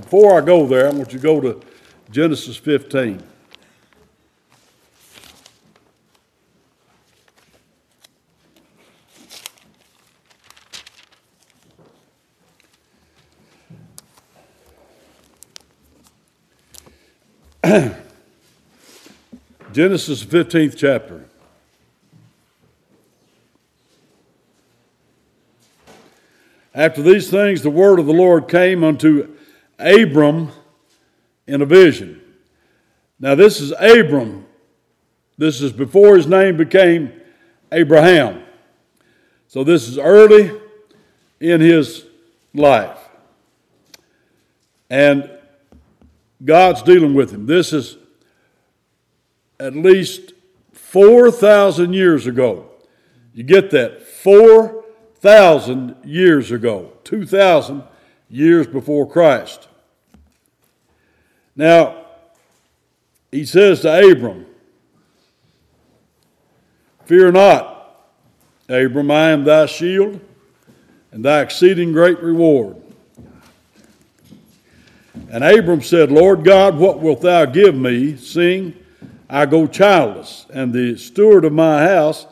Before I go there, I want you to go to Genesis 15. Genesis 15th chapter. After these things, the word of the Lord came unto Abram in a vision. Now, this is Abram. This is before his name became Abraham. So, this is early in his life. And God's dealing with him. This is at least 4,000 years ago. You get that? 4,000 years ago. 2,000 years before Christ. Now, he says to Abram, Fear not, Abram, I am thy shield and thy exceeding great reward. And Abram said, Lord God, what wilt thou give me, seeing I go childless? And the steward of my house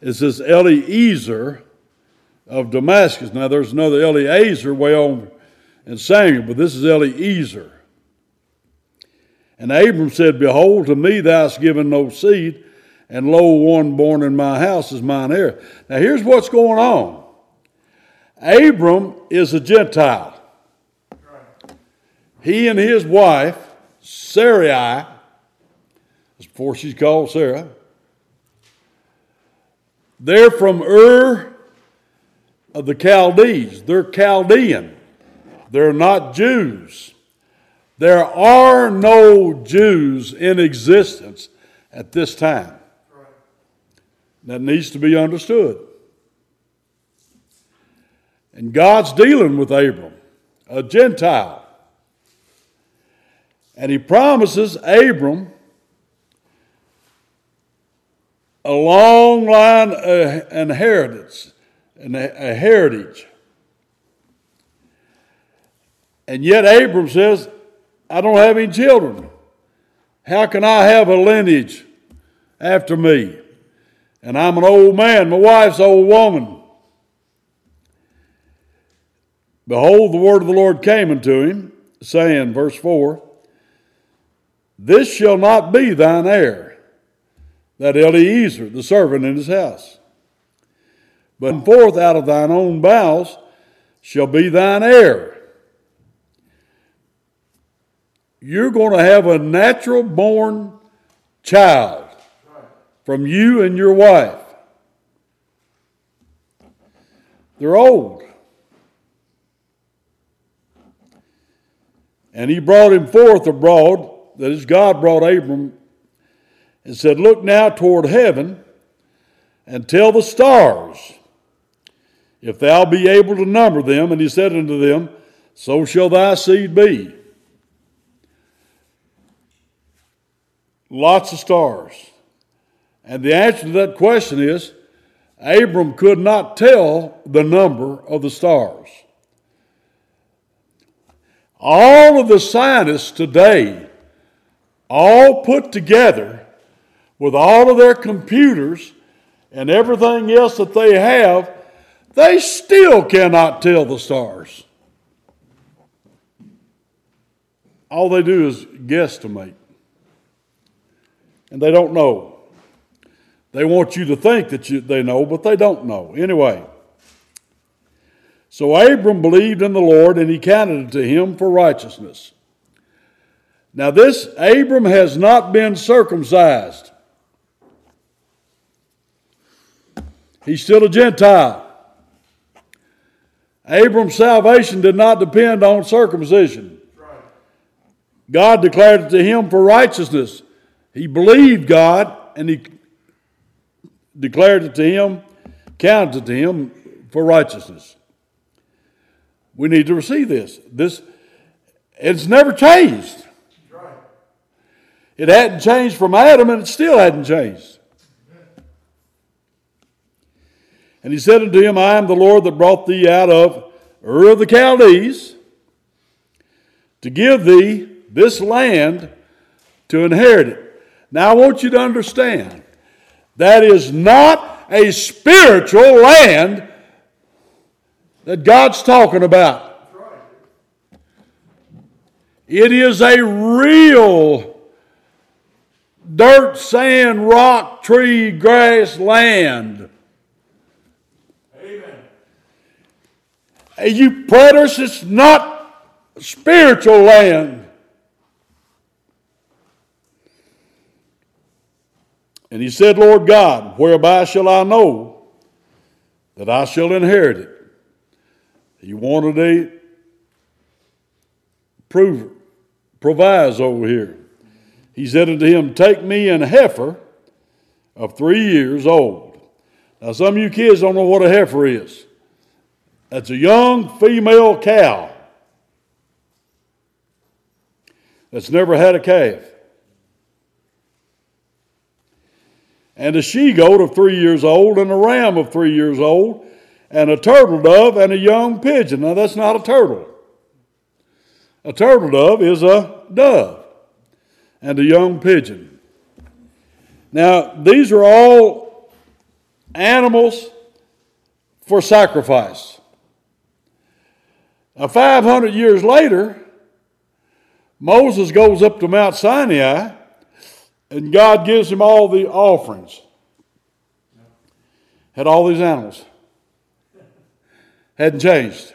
is this Eliezer of Damascus. Now, there's another Eliezer way on in Samuel, but this is Eliezer. And Abram said, Behold, to me thou hast given no seed, and lo, one born in my house is mine heir. Now here's what's going on Abram is a Gentile. He and his wife, Sarai, before she's called Sarah, they're from Ur of the Chaldees. They're Chaldean. They're not Jews. There are no Jews in existence at this time. That needs to be understood. And God's dealing with Abram, a Gentile. And he promises Abram a long line of inheritance, a heritage. And yet Abram says, I don't have any children. How can I have a lineage after me? And I'm an old man, my wife's an old woman. Behold, the word of the Lord came unto him, saying, verse 4 This shall not be thine heir, that Eliezer, the servant in his house. But forth out of thine own bowels shall be thine heir you're going to have a natural born child from you and your wife. They're old. And he brought him forth abroad, that is, God brought Abram, and said, Look now toward heaven and tell the stars, if thou be able to number them. And he said unto them, So shall thy seed be. Lots of stars. And the answer to that question is Abram could not tell the number of the stars. All of the scientists today, all put together with all of their computers and everything else that they have, they still cannot tell the stars. All they do is guesstimate and they don't know. They want you to think that you, they know, but they don't know. Anyway, so Abram believed in the Lord, and he counted it to him for righteousness. Now, this Abram has not been circumcised. He's still a Gentile. Abram's salvation did not depend on circumcision. God declared it to him for righteousness. He believed God and he declared it to him, counted it to him for righteousness. We need to receive this. This it's never changed. It hadn't changed from Adam and it still hadn't changed. And he said unto him, I am the Lord that brought thee out of Ur of the Chaldees to give thee this land to inherit it. Now I want you to understand that is not a spiritual land that God's talking about. It is a real dirt, sand, rock, tree, grass land. Amen. You preterists, it's not spiritual land. And he said, Lord God, whereby shall I know that I shall inherit it? He wanted a prove, proviso over here. He said unto him, Take me an heifer of three years old. Now, some of you kids don't know what a heifer is. That's a young female cow that's never had a calf. And a she goat of three years old, and a ram of three years old, and a turtle dove, and a young pigeon. Now, that's not a turtle. A turtle dove is a dove and a young pigeon. Now, these are all animals for sacrifice. Now, 500 years later, Moses goes up to Mount Sinai and God gives him all the offerings. Had all these animals. Hadn't changed.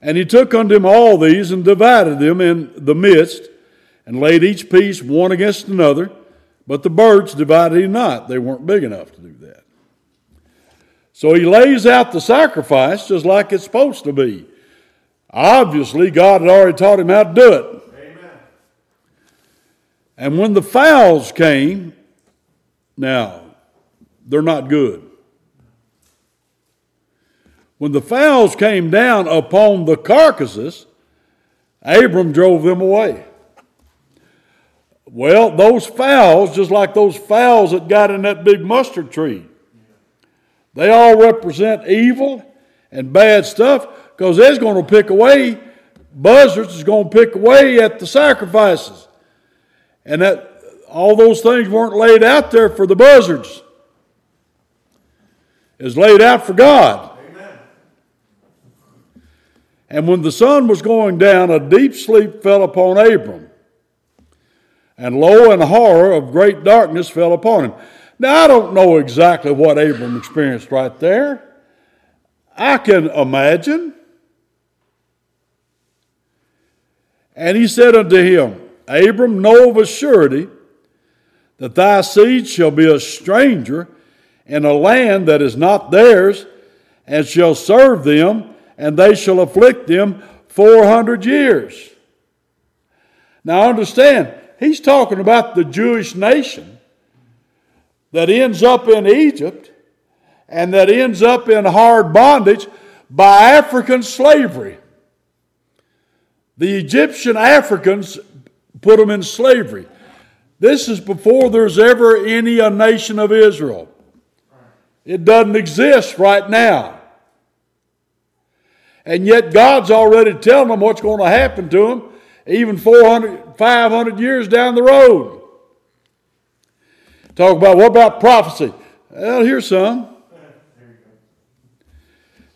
And he took unto him all these and divided them in the midst, and laid each piece one against another. But the birds divided he not. They weren't big enough to do that. So he lays out the sacrifice just like it's supposed to be. Obviously, God had already taught him how to do it. And when the fowls came, now, they're not good. When the fowls came down upon the carcasses, Abram drove them away. Well, those fowls, just like those fowls that got in that big mustard tree, they all represent evil and bad stuff because they're going to pick away, buzzards is going to pick away at the sacrifices. And that all those things weren't laid out there for the buzzards. It's laid out for God. Amen. And when the sun was going down, a deep sleep fell upon Abram. And lo, and horror of great darkness fell upon him. Now, I don't know exactly what Abram experienced right there. I can imagine. And he said unto him, Abram, know of a surety that thy seed shall be a stranger in a land that is not theirs, and shall serve them and they shall afflict them 400 years. Now understand, he's talking about the Jewish nation that ends up in Egypt and that ends up in hard bondage by African slavery. The Egyptian Africans put them in slavery. This is before there's ever any a nation of Israel. It doesn't exist right now. And yet God's already telling them what's going to happen to them, even 400, 500 years down the road. Talk about what about prophecy? Well, here's some.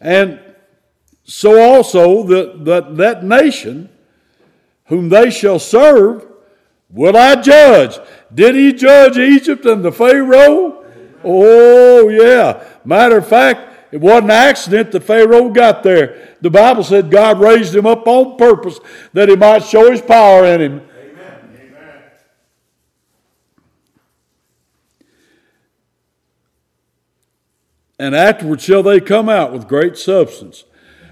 And so also that, that, that nation whom they shall serve will I judge. Did he judge Egypt and the Pharaoh? Oh, yeah. Matter of fact, it wasn't an accident that Pharaoh got there. The Bible said God raised him up on purpose that he might show his power in him. Amen. Amen. And afterward shall they come out with great substance.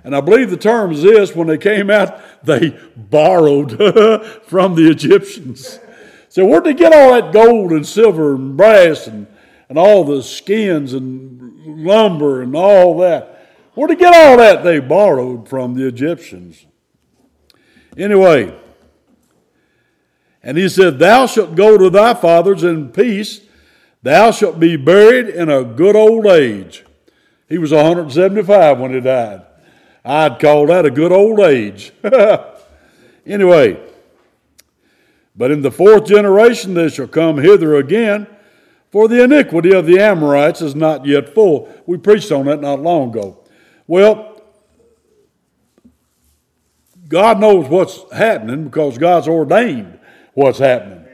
And I believe the term is this when they came out, they borrowed from the Egyptians. So, where'd they get all that gold and silver and brass and, and all the skins and lumber and all that. Where'd they get all that? They borrowed from the Egyptians. Anyway, and he said, Thou shalt go to thy fathers in peace, thou shalt be buried in a good old age. He was 175 when he died. I'd call that a good old age. anyway, but in the fourth generation they shall come hither again, for the iniquity of the Amorites is not yet full. We preached on that not long ago. Well, God knows what's happening because God's ordained what's happening.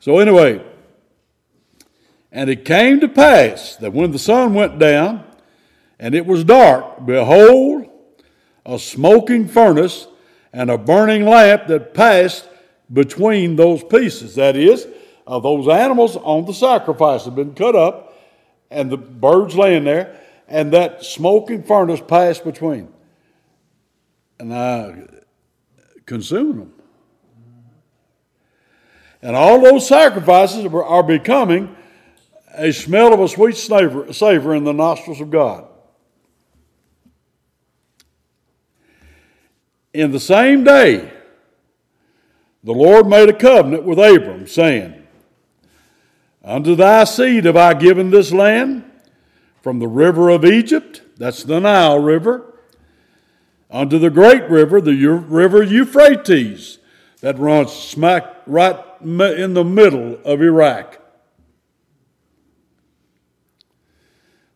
So, anyway, and it came to pass that when the sun went down and it was dark, behold, a smoking furnace and a burning lamp that passed between those pieces. That is, of those animals on the sacrifice had been cut up, and the birds laying there, and that smoking furnace passed between. And I consumed them. And all those sacrifices are becoming a smell of a sweet savor, savor in the nostrils of God. In the same day, the Lord made a covenant with Abram, saying, Unto thy seed have I given this land, from the river of Egypt, that's the Nile River, unto the great river, the river Euphrates, that runs smack right in the middle of Iraq.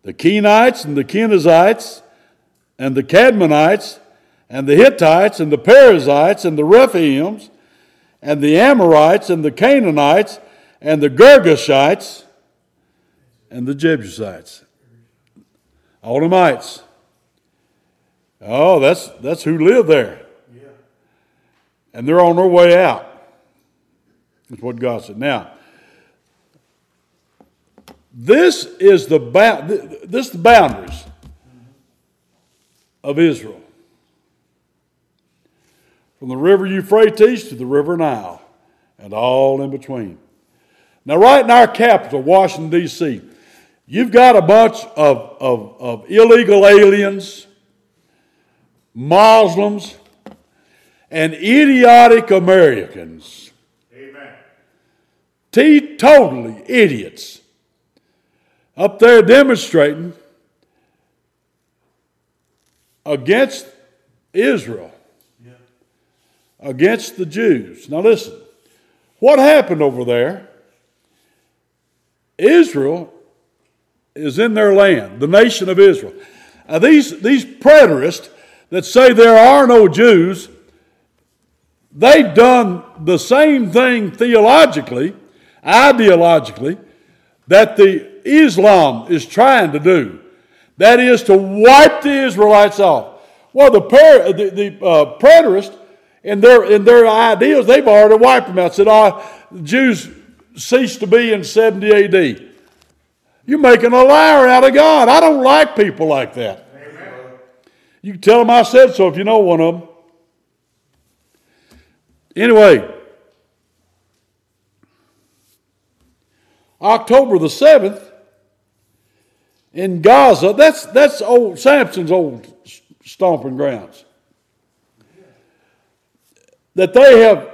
The Kenites and the Kenizzites and the Cadmonites and the Hittites and the Perizzites and the Rephaims and the Amorites and the Canaanites and the Girgashites and the Jebusites. All the mites. Oh, that's, that's who lived there. Yeah. And they're on their way out. That's what God said. Now, this is the ba- this is the boundaries of Israel. From the river Euphrates to the river Nile and all in between. Now, right in our capital, Washington, D.C., you've got a bunch of, of, of illegal aliens, Muslims, and idiotic Americans. Amen. Teetotally idiots up there demonstrating against Israel. Against the Jews. Now, listen, what happened over there Israel is in their land, the nation of Israel. Now, these, these preterists that say there are no Jews, they've done the same thing theologically, ideologically, that the Islam is trying to do. That is to wipe the Israelites off. Well, the, per, the, the uh, preterists, in their, in their ideas, they've already wiped them out. Said, oh, Jews ceased to be in 70 AD. You're making a liar out of God. I don't like people like that. Amen. You can tell them I said so if you know one of them. Anyway, October the 7th in Gaza, that's, that's old Samson's old stomping grounds. That they have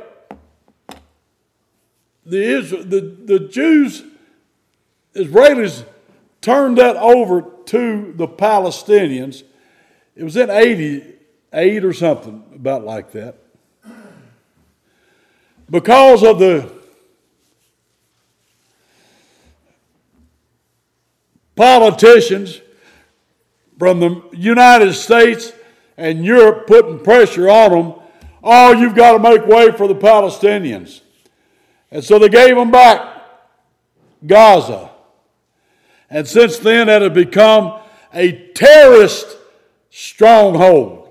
the, the, the Jews, Israelis turned that over to the Palestinians. It was in 88 or something, about like that. Because of the politicians from the United States and Europe putting pressure on them, oh, you've got to make way for the Palestinians. And so they gave them back Gaza. And since then, it has become a terrorist stronghold.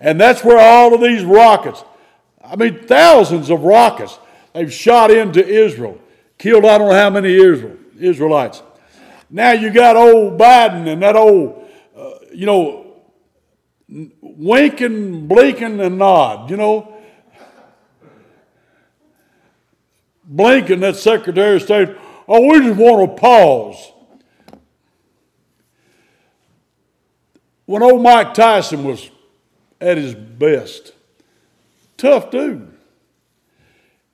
And that's where all of these rockets, I mean, thousands of rockets, they've shot into Israel, killed I don't know how many Israel, Israelites. Now you got old Biden and that old, uh, you know, winking, blinking, and nod, you know. Blinken, that Secretary of State, oh, we just want to pause. When old Mike Tyson was at his best, tough dude.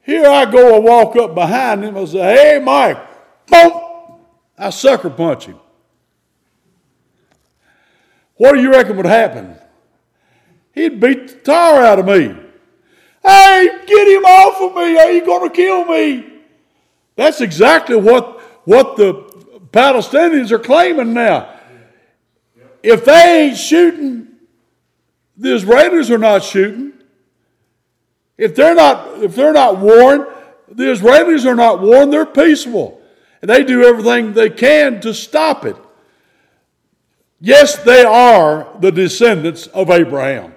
Here I go, I walk up behind him, I say, hey, Mike, boom, I sucker punch him. What do you reckon would happen? He'd beat the tar out of me. Hey, get him off of me. Are you going to kill me? That's exactly what, what the Palestinians are claiming now. If they ain't shooting, the Israelis are not shooting. If they're not, if they're not warned, the Israelis are not warned, they're peaceful. And they do everything they can to stop it. Yes, they are the descendants of Abraham.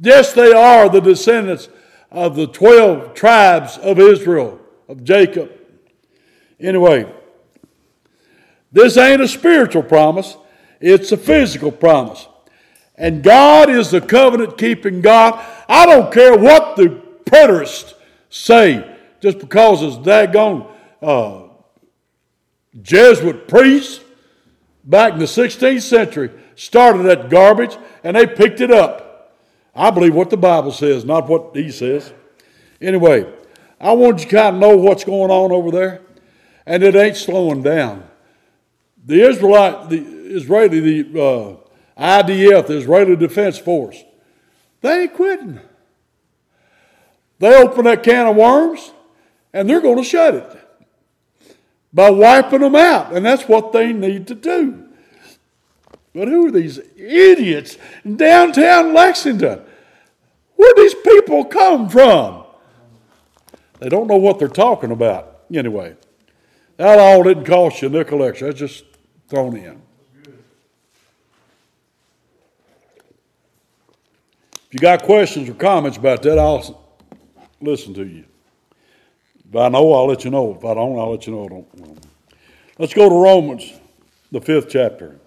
Yes, they are the descendants of the 12 tribes of Israel, of Jacob. Anyway, this ain't a spiritual promise, it's a physical promise. And God is the covenant keeping God. I don't care what the preterists say, just because it's daggone uh, Jesuit priests back in the 16th century started that garbage and they picked it up. I believe what the Bible says, not what he says. Anyway, I want you to kind of know what's going on over there, and it ain't slowing down. The Israelite, the Israeli, the uh, IDF, the Israeli Defense Force, they ain't quitting. They open that can of worms, and they're going to shut it by wiping them out. And that's what they need to do. But who are these idiots in downtown Lexington? Where these people come from? They don't know what they're talking about. Anyway, that all didn't cost you a nickel extra. That's just thrown in. If you got questions or comments about that, I'll listen to you. If I know, I'll let you know. If I don't, I'll let you know Let's go to Romans, the fifth chapter.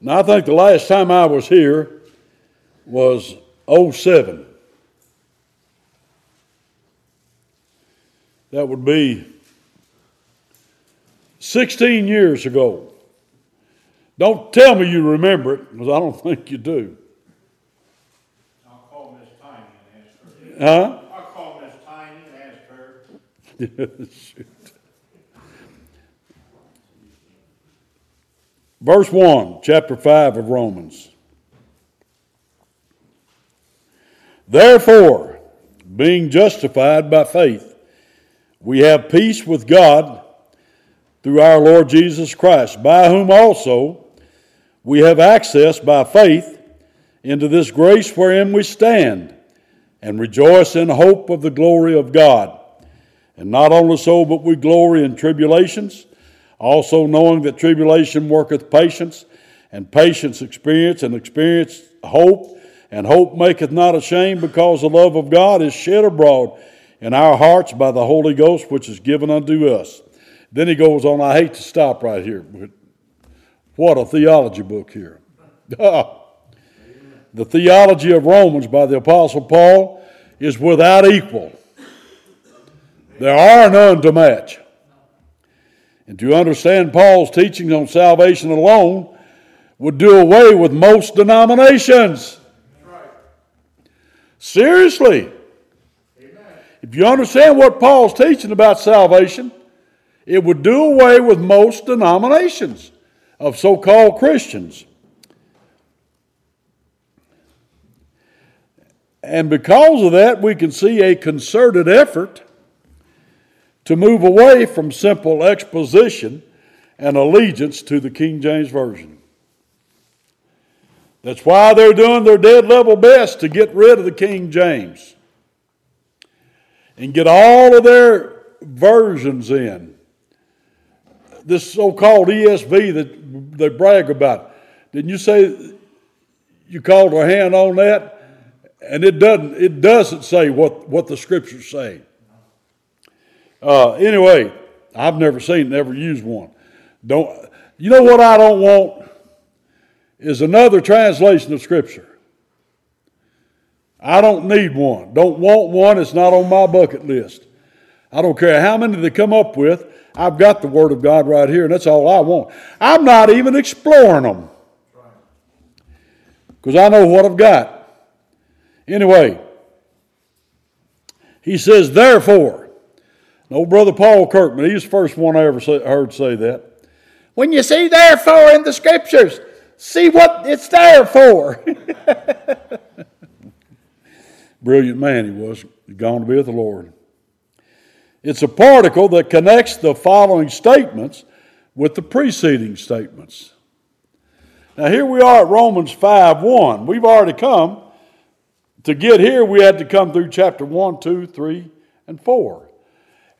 Now, I think the last time I was here was 07. That would be 16 years ago. Don't tell me you remember it, because I don't think you do. I'll call Miss Tiny and ask her. Huh? I'll call Miss Tiny and ask her. Verse 1, chapter 5 of Romans. Therefore, being justified by faith, we have peace with God through our Lord Jesus Christ, by whom also we have access by faith into this grace wherein we stand and rejoice in hope of the glory of God. And not only so, but we glory in tribulations, also knowing that tribulation worketh patience, and patience experience, and experience hope, and hope maketh not ashamed, because the love of God is shed abroad in our hearts by the Holy Ghost, which is given unto us. Then he goes on, I hate to stop right here, but what a theology book here. the theology of Romans by the Apostle Paul is without equal. There are none to match. And to understand Paul's teachings on salvation alone would do away with most denominations. Seriously. If you understand what Paul's teaching about salvation, it would do away with most denominations of so called Christians. And because of that, we can see a concerted effort to move away from simple exposition and allegiance to the King James Version. That's why they're doing their dead level best to get rid of the King James and get all of their versions in this so-called ESV that they brag about. Didn't you say you called a hand on that? And it doesn't. It doesn't say what what the scriptures say. Uh, anyway, I've never seen, never used one. Don't. You know what I don't want is another translation of scripture. I don't need one. Don't want one. It's not on my bucket list. I don't care how many they come up with. I've got the Word of God right here, and that's all I want. I'm not even exploring them because I know what I've got. Anyway, he says, therefore, no, brother Paul Kirkman, he's the first one I ever say, heard say that. When you see therefore in the scriptures, see what it's there for. Brilliant man he was, gone to be with the Lord. It's a particle that connects the following statements with the preceding statements. Now, here we are at Romans 5 1. We've already come. To get here, we had to come through chapter 1, 2, 3, and 4.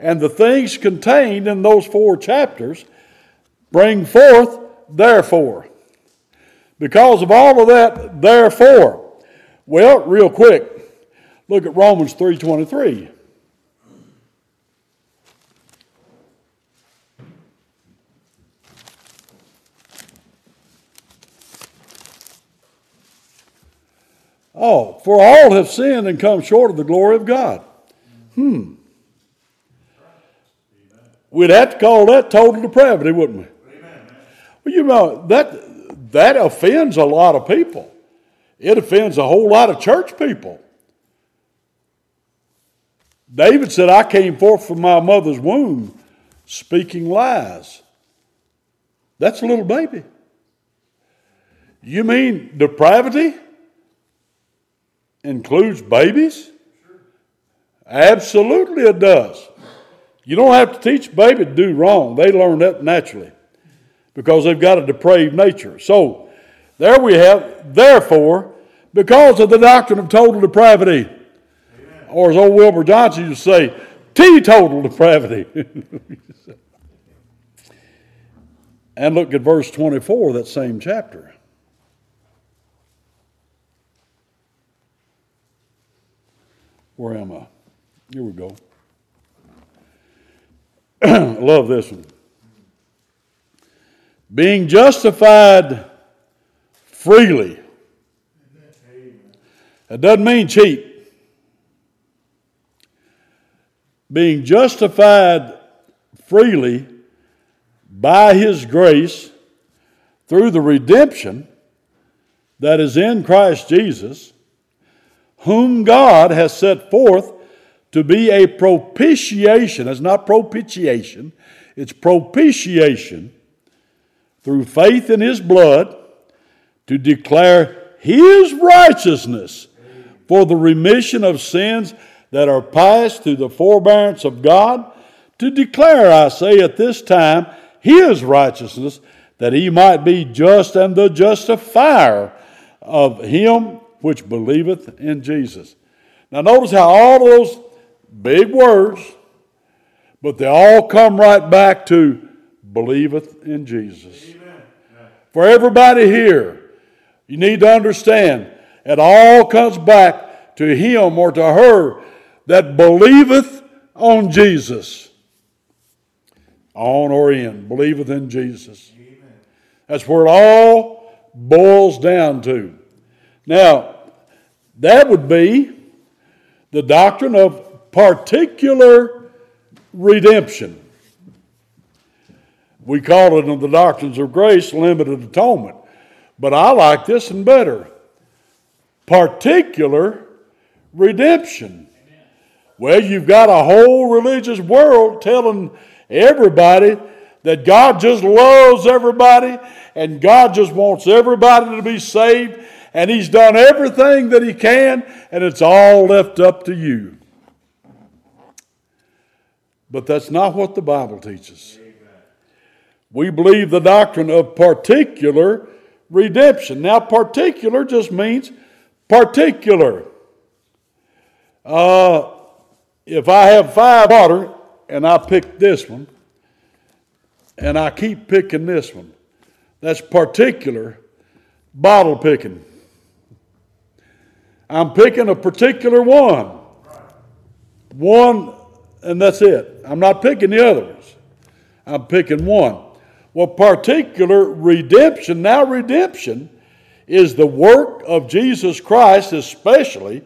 And the things contained in those four chapters bring forth therefore. Because of all of that, therefore. Well, real quick, look at Romans 3:23. Oh, for all have sinned and come short of the glory of God. Hmm. We'd have to call that total depravity, wouldn't we? Well, you know, that, that offends a lot of people. It offends a whole lot of church people. David said, I came forth from my mother's womb speaking lies. That's a little baby. You mean depravity? includes babies? Absolutely, it does. You don't have to teach a baby to do wrong, they learn that naturally because they've got a depraved nature. So, there we have, therefore, because of the doctrine of total depravity, Amen. or as old Wilbur Johnson used to say, teetotal depravity. and look at verse 24 of that same chapter. Where am I? Here we go. Love this one. Being justified freely. That doesn't mean cheap. Being justified freely by His grace through the redemption that is in Christ Jesus whom God has set forth to be a propitiation. It's not propitiation, it's propitiation through faith in his blood to declare his righteousness for the remission of sins that are past through the forbearance of God, to declare, I say, at this time, his righteousness, that he might be just and the justifier of him which believeth in Jesus. Now, notice how all those big words, but they all come right back to believeth in Jesus. Amen. For everybody here, you need to understand it all comes back to him or to her that believeth on Jesus. On or in, believeth in Jesus. Amen. That's where it all boils down to. Now, that would be the doctrine of particular redemption. We call it in the doctrines of grace limited atonement. But I like this one better particular redemption. Well, you've got a whole religious world telling everybody that God just loves everybody and God just wants everybody to be saved and He's done everything that He can, and it's all left up to you. But that's not what the Bible teaches. We believe the doctrine of particular redemption. Now, particular just means particular. Uh, if I have five water and I pick this one, and I keep picking this one, that's particular bottle picking. I'm picking a particular one. One, and that's it. I'm not picking the others. I'm picking one. Well, particular redemption, now redemption is the work of Jesus Christ, especially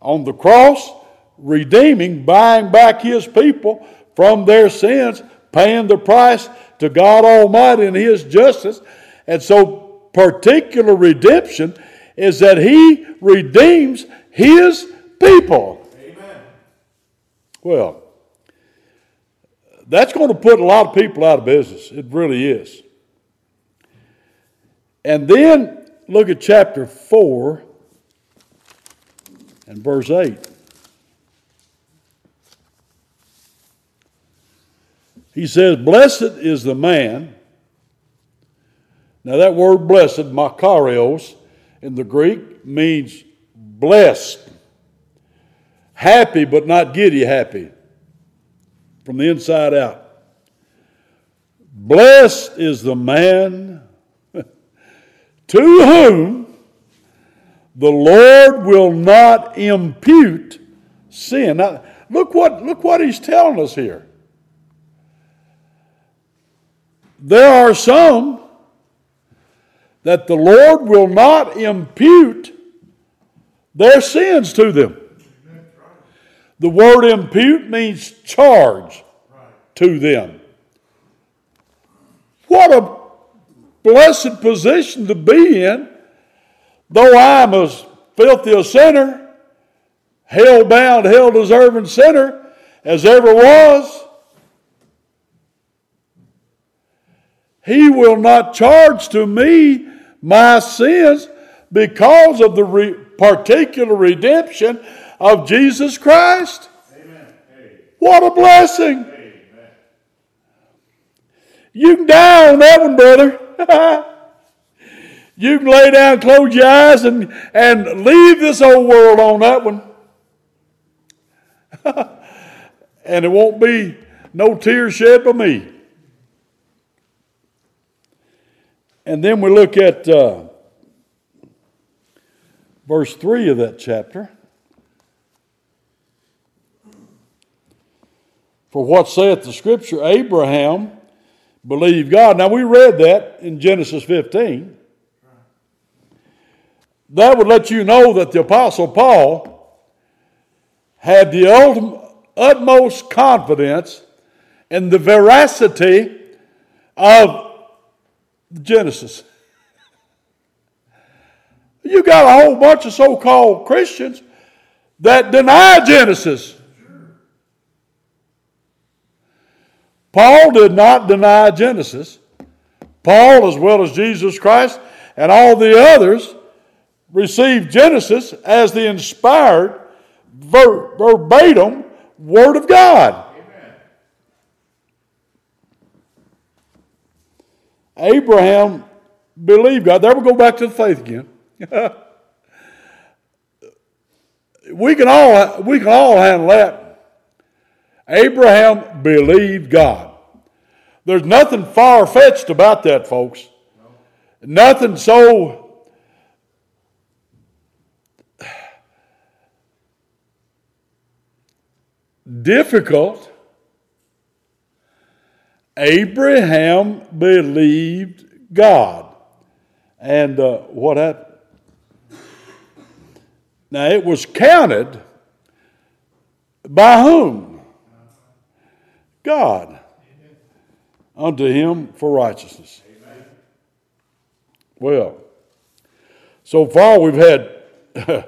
on the cross, redeeming, buying back his people from their sins, paying the price to God Almighty in his justice. And so, particular redemption is that he redeems his people. Amen. Well, that's going to put a lot of people out of business. It really is. And then look at chapter 4 and verse 8. He says, Blessed is the man. Now, that word blessed, makarios, in the Greek means blessed, happy but not giddy happy, from the inside out. Blessed is the man to whom the Lord will not impute sin. Now, look what, look what he's telling us here. There are some that the Lord will not impute their sins to them. The word impute means charge to them. What a blessed position to be in, though I'm as filthy a sinner, hell bound, hell deserving sinner as ever was. He will not charge to me my sins because of the re- particular redemption of Jesus Christ. Amen. What a blessing! Amen. You can die on that one, brother. you can lay down, close your eyes, and, and leave this old world on that one. and it won't be no tears shed by me. And then we look at uh, verse 3 of that chapter. For what saith the scripture? Abraham believed God. Now, we read that in Genesis 15. That would let you know that the Apostle Paul had the utmost confidence in the veracity of Genesis. You got a whole bunch of so called Christians that deny Genesis. Paul did not deny Genesis. Paul, as well as Jesus Christ and all the others, received Genesis as the inspired, ver- verbatim Word of God. Abraham believed God. There we go back to the faith again. we can all we can all handle that. Abraham believed God. There's nothing far fetched about that, folks. Nothing so difficult Abraham believed God. And uh, what happened? Now it was counted by whom? God. Unto him for righteousness. Well, so far we've had,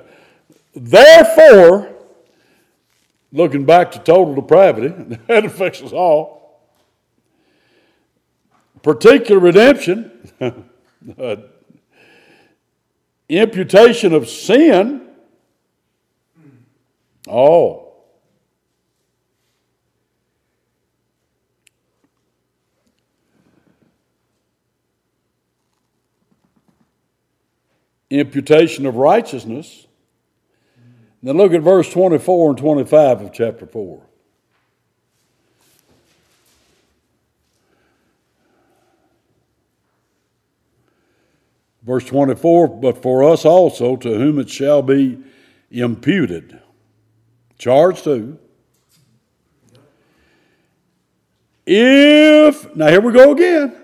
therefore, looking back to total depravity, that affects us all particular redemption, uh, imputation of sin. Oh. Imputation of righteousness. Then look at verse 24 and 25 of chapter 4. Verse 24, but for us also, to whom it shall be imputed. Charged to. If, now here we go again.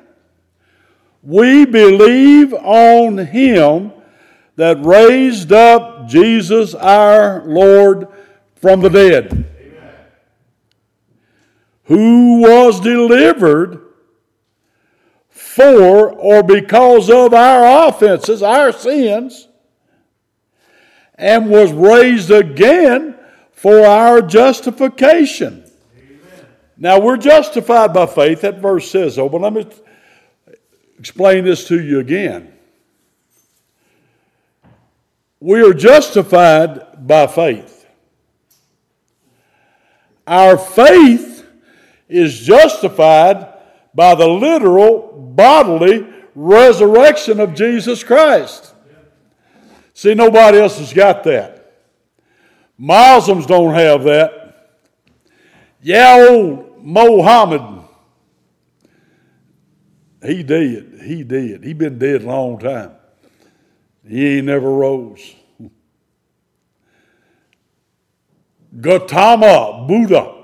We believe on him that raised up Jesus our Lord from the dead, Amen. who was delivered for or because of our offenses, our sins, and was raised again for our justification. Amen. Now we're justified by faith, that verse says so, but let me explain this to you again. We are justified by faith. Our faith is justified by the literal bodily resurrection of Jesus Christ. See, nobody else has got that. Muslims don't have that. Yeah, old Mohammed, he did. He did. He been dead a long time. He ain't never rose. Gautama, Buddha,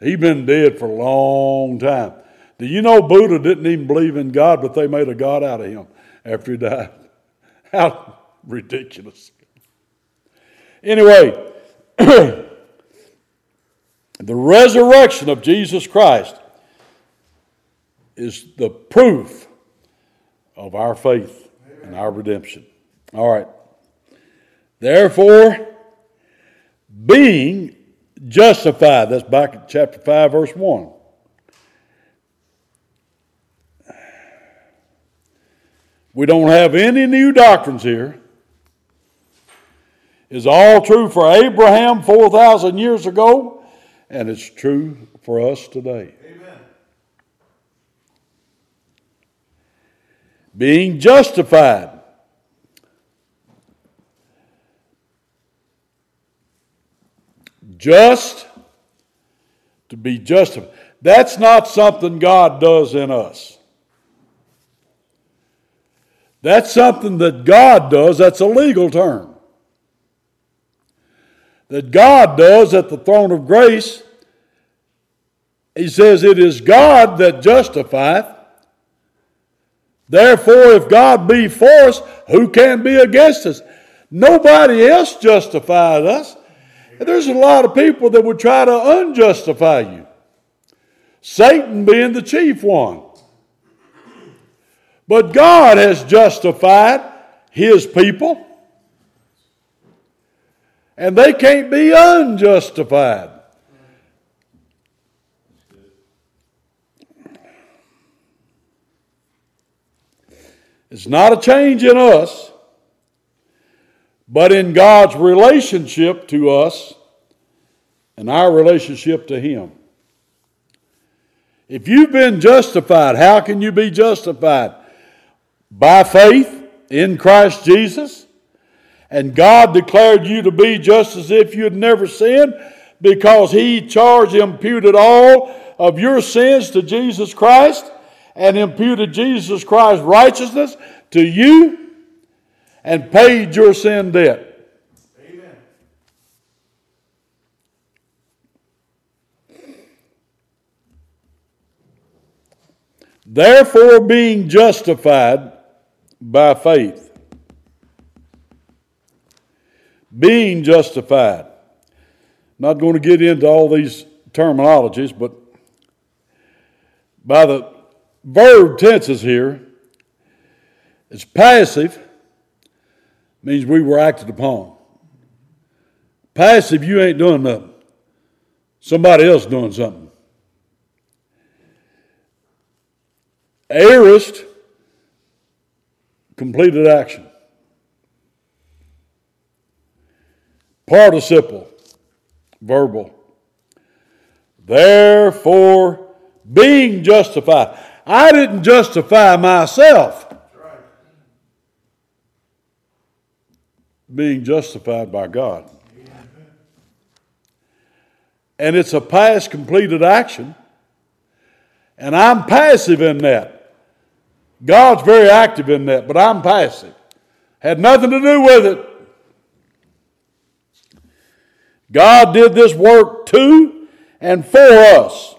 he been dead for a long time. Do you know Buddha didn't even believe in God, but they made a God out of him after he died? How ridiculous. Anyway, the resurrection of Jesus Christ is the proof of our faith and our redemption. All right. Therefore, being justified, that's back in chapter 5, verse 1. We don't have any new doctrines here. Is all true for Abraham 4,000 years ago, and it's true for us today. Being justified. Just to be justified. That's not something God does in us. That's something that God does, that's a legal term. That God does at the throne of grace. He says, It is God that justifieth. Therefore, if God be for us, who can be against us? Nobody else justified us. And there's a lot of people that would try to unjustify you. Satan being the chief one. But God has justified his people, and they can't be unjustified. It's not a change in us, but in God's relationship to us and our relationship to Him. If you've been justified, how can you be justified? by faith in Christ Jesus, and God declared you to be just as if you had never sinned because He charged, imputed all of your sins to Jesus Christ and imputed Jesus Christ's righteousness to you and paid your sin debt. Amen. Therefore, being justified by faith. Being justified. Not going to get into all these terminologies, but by the verb tenses here, it's passive, means we were acted upon. Passive, you ain't doing nothing. Somebody else doing something. Aorist completed action. Participle, verbal. Therefore, being justified. I didn't justify myself. Being justified by God. And it's a past completed action. And I'm passive in that. God's very active in that, but I'm passive. Had nothing to do with it. God did this work to and for us.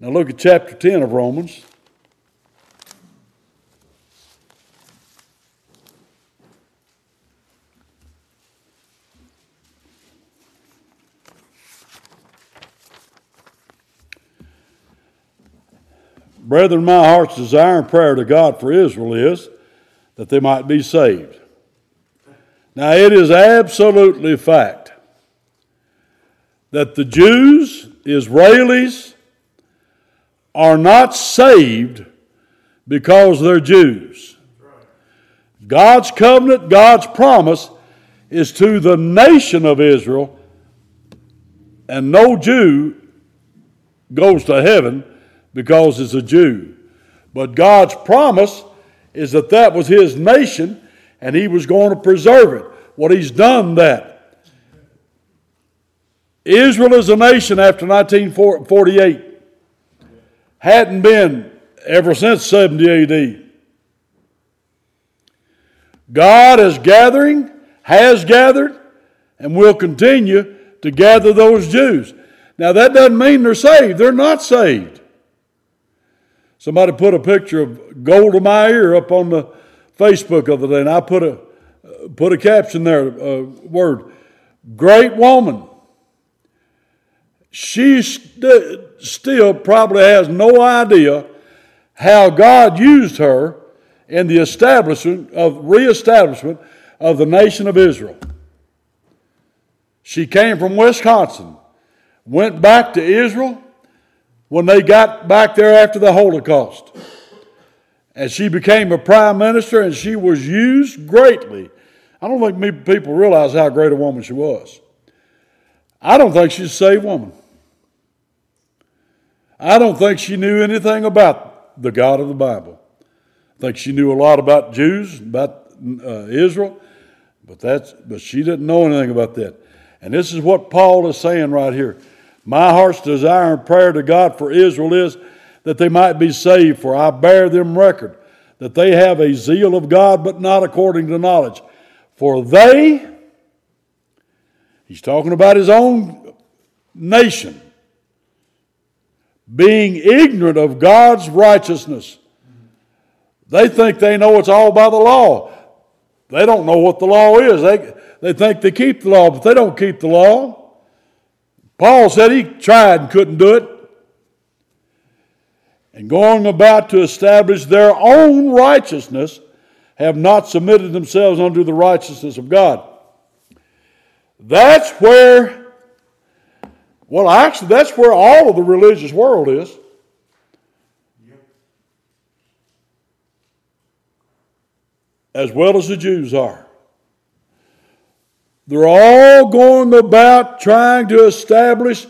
Now look at chapter 10 of Romans. Brethren, my heart's desire and prayer to God for Israel is that they might be saved. Now, it is absolutely fact that the Jews, Israelis, are not saved because they're Jews. God's covenant, God's promise is to the nation of Israel, and no Jew goes to heaven because it's a Jew. But God's promise is that that was his nation and he was going to preserve it. Well, he's done that. Israel is a nation after 1948 hadn't been ever since 70 AD. God is gathering, has gathered, and will continue to gather those Jews. Now, that doesn't mean they're saved. They're not saved. Somebody put a picture of Golda Meir up on the Facebook the other day, and I put a, put a caption there, a word, great woman. She st- still probably has no idea how God used her in the establishment of reestablishment of the nation of Israel. She came from Wisconsin, went back to Israel when they got back there after the Holocaust. And she became a prime minister and she was used greatly. I don't think people realize how great a woman she was. I don't think she's a saved woman. I don't think she knew anything about the God of the Bible. I think she knew a lot about Jews, about uh, Israel, but that's but she didn't know anything about that. And this is what Paul is saying right here. My heart's desire and prayer to God for Israel is that they might be saved, for I bear them record that they have a zeal of God, but not according to knowledge. For they, he's talking about his own nation, being ignorant of God's righteousness. They think they know it's all by the law. They don't know what the law is. They, they think they keep the law, but they don't keep the law. Paul said he tried and couldn't do it. And going about to establish their own righteousness, have not submitted themselves unto the righteousness of God. That's where well, actually, that's where all of the religious world is. As well as the Jews are. They're all going about trying to establish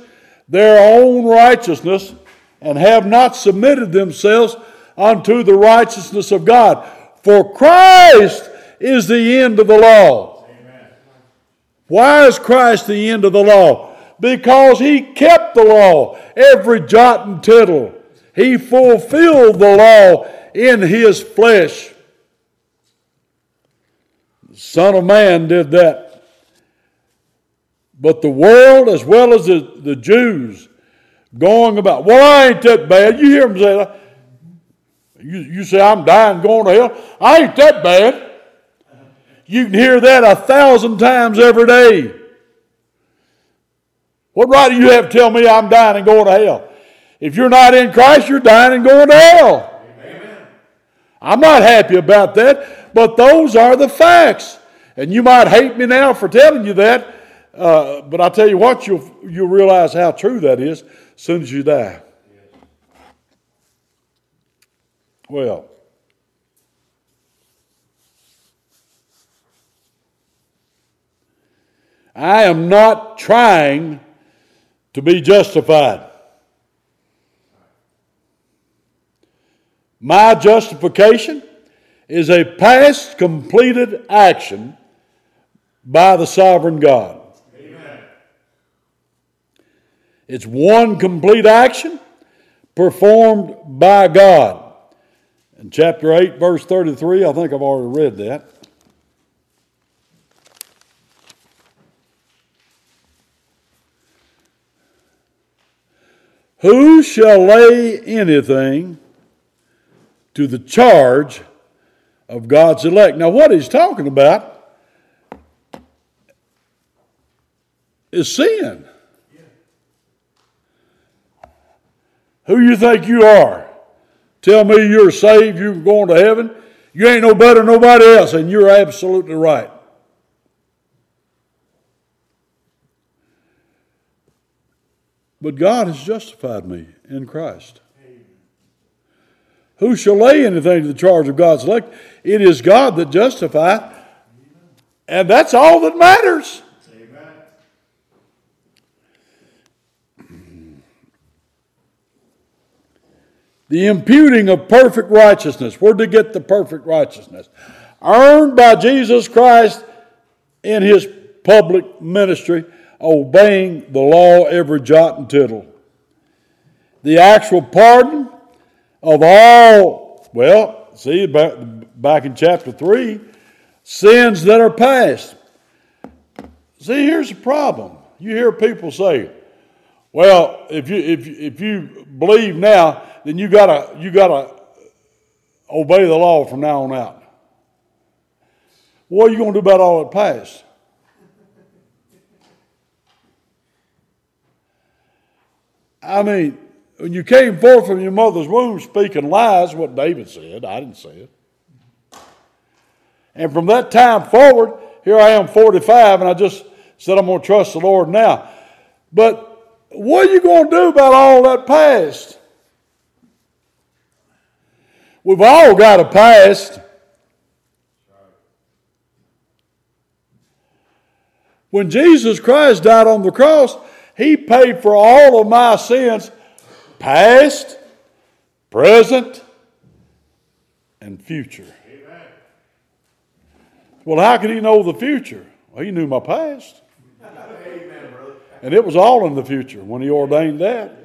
their own righteousness and have not submitted themselves unto the righteousness of God. For Christ is the end of the law. Amen. Why is Christ the end of the law? Because he kept the law, every jot and tittle. He fulfilled the law in his flesh. The Son of Man did that. But the world, as well as the, the Jews, going about, well, I ain't that bad. You hear them say that. You, you say, I'm dying, going to hell. I ain't that bad. You can hear that a thousand times every day. What right do you have to tell me I'm dying and going to hell? If you're not in Christ, you're dying and going to hell. Amen. I'm not happy about that, but those are the facts. And you might hate me now for telling you that, uh, but I'll tell you what, you'll, you'll realize how true that is as soon as you die. Well, I am not trying to be justified. My justification is a past completed action by the sovereign God. Amen. It's one complete action performed by God. In chapter 8, verse 33, I think I've already read that. Who shall lay anything to the charge of God's elect? Now, what he's talking about is sin. Who you think you are? Tell me you're saved, you're going to heaven. You ain't no better than nobody else, and you're absolutely right. But God has justified me in Christ. Who shall lay anything to the charge of God's elect? It is God that justifieth. And that's all that matters. The imputing of perfect righteousness. Where did get the perfect righteousness? Earned by Jesus Christ in his public ministry, obeying the law every jot and tittle. The actual pardon of all, well, see, back, in chapter 3, sins that are past. See, here's the problem. You hear people say, well, if you, if, if you believe now, then you gotta, you gotta obey the law from now on out. What are you going to do about all that past? I mean, when you came forth from your mother's womb speaking lies, what David said, I didn't say it. And from that time forward, here I am 45, and I just said I'm going to trust the Lord now. But what are you going to do about all that past? We've all got a past. When Jesus Christ died on the cross, He paid for all of my sins, past, present, and future. Amen. Well, how could He know the future? Well, He knew my past. Amen, and it was all in the future when He ordained that.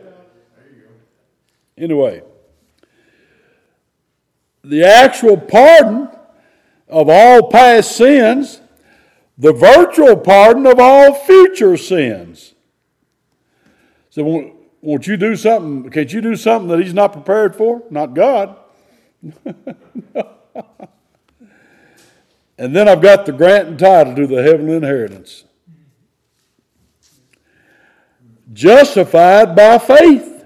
Anyway the actual pardon of all past sins, the virtual pardon of all future sins. So, won't, you do something? Can't you do something that He's not prepared for? Not God. and then I've got the grant and title to the heavenly inheritance. Justified by faith,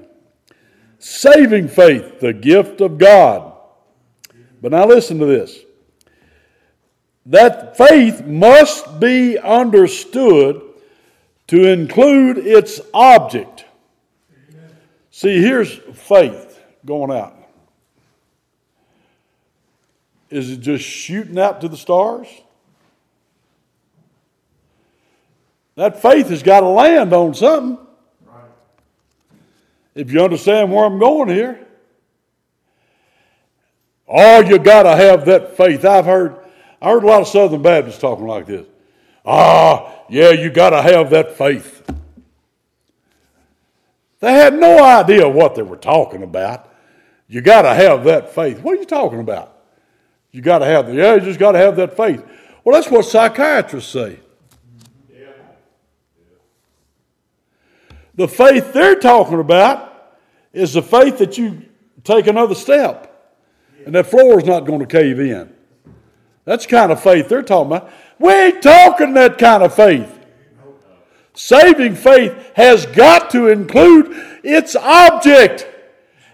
saving faith, the gift of God but now listen to this. That faith must be understood to include its object. See, here's faith going out. Is it just shooting out to the stars? That faith has got to land on something. If you understand where I'm going here. Oh, you got to have that faith. I've heard, I heard a lot of Southern Baptists talking like this. Ah, yeah, you got to have that faith. They had no idea what they were talking about. You got to have that faith. What are you talking about? You got to have, the, yeah, you just got to have that faith. Well, that's what psychiatrists say. The faith they're talking about is the faith that you take another step and that floor is not going to cave in. That's the kind of faith they're talking about. We ain't talking that kind of faith. Saving faith has got to include its object.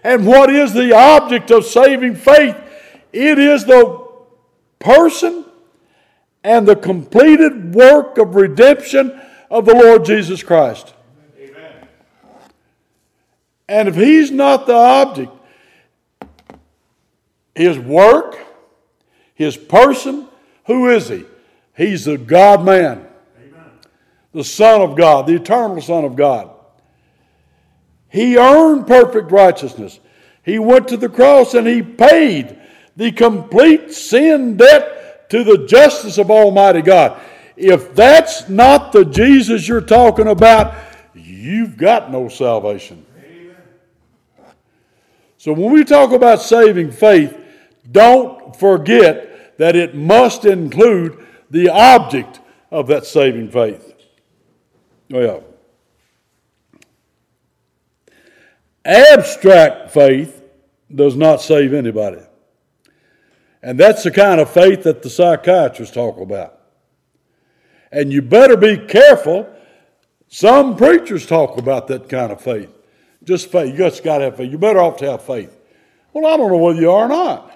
And what is the object of saving faith? It is the person and the completed work of redemption of the Lord Jesus Christ. Amen. And if He's not the object, his work, his person, who is he? He's the God man, the Son of God, the eternal Son of God. He earned perfect righteousness. He went to the cross and he paid the complete sin debt to the justice of Almighty God. If that's not the Jesus you're talking about, you've got no salvation. So when we talk about saving faith, don't forget that it must include the object of that saving faith. Yeah. Abstract faith does not save anybody. And that's the kind of faith that the psychiatrists talk about. And you better be careful. Some preachers talk about that kind of faith. Just faith. You just got to have faith. You're better off to have faith. Well, I don't know whether you are or not.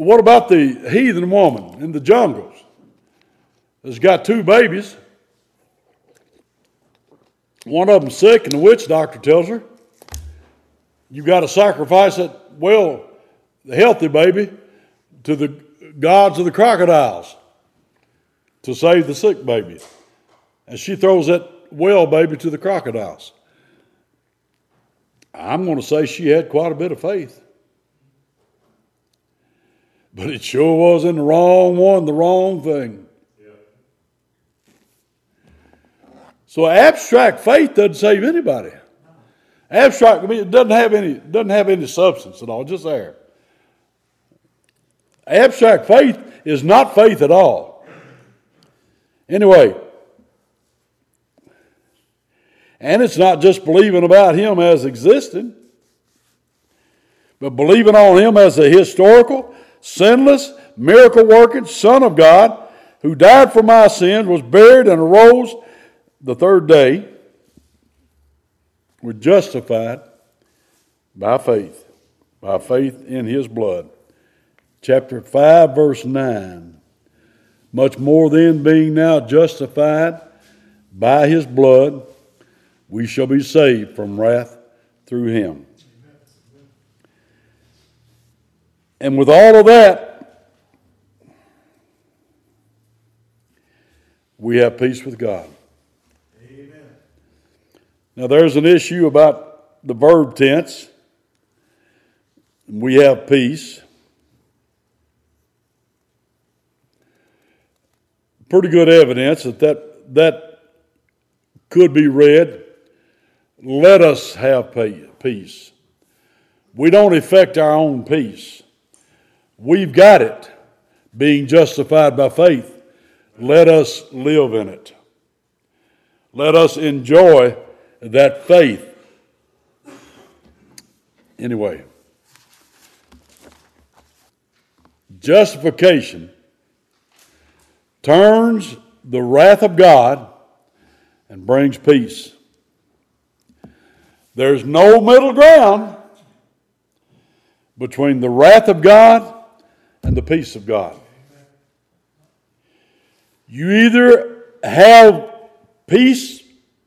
What about the heathen woman in the jungles that's got two babies? One of them sick, and the witch doctor tells her, You've got to sacrifice that, well, the healthy baby, to the gods of the crocodiles to save the sick baby. And she throws that well baby to the crocodiles. I'm going to say she had quite a bit of faith. But it sure was in the wrong one, the wrong thing. So abstract faith doesn't save anybody. Abstract, I mean, it doesn't have any doesn't have any substance at all, just there. Abstract faith is not faith at all. Anyway, and it's not just believing about him as existing, but believing on him as a historical, sinless, miracle working Son of God who died for my sins, was buried, and arose the third day. We're justified by faith, by faith in his blood. Chapter 5, verse 9. Much more than being now justified by his blood, we shall be saved from wrath through him. And with all of that, we have peace with God. Amen. Now, there's an issue about the verb tense. We have peace. Pretty good evidence that that, that could be read. Let us have peace. We don't effect our own peace. We've got it, being justified by faith. Let us live in it. Let us enjoy that faith. Anyway, justification turns the wrath of God and brings peace. There's no middle ground between the wrath of God and the peace of God. You either have peace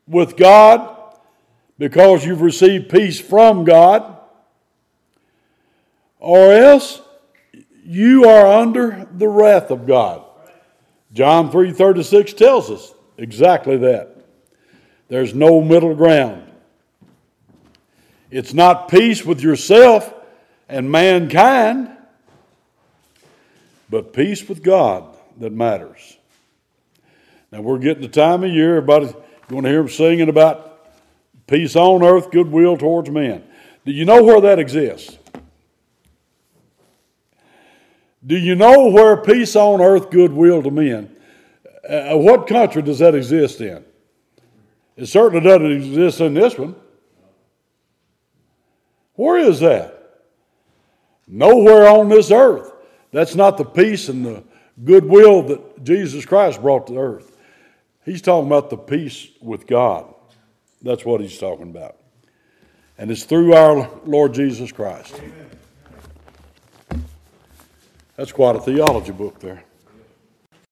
with God because you've received peace from God, or else you are under the wrath of God. John 3:36 tells us exactly that. There's no middle ground. It's not peace with yourself and mankind, but peace with God that matters. Now we're getting the time of year, everybody's going to hear them singing about peace on earth, goodwill towards men. Do you know where that exists? Do you know where peace on earth, goodwill to men? Uh, what country does that exist in? It certainly doesn't exist in this one. Where is that? Nowhere on this earth. That's not the peace and the goodwill that Jesus Christ brought to earth. He's talking about the peace with God. That's what he's talking about. And it's through our Lord Jesus Christ. That's quite a theology book there.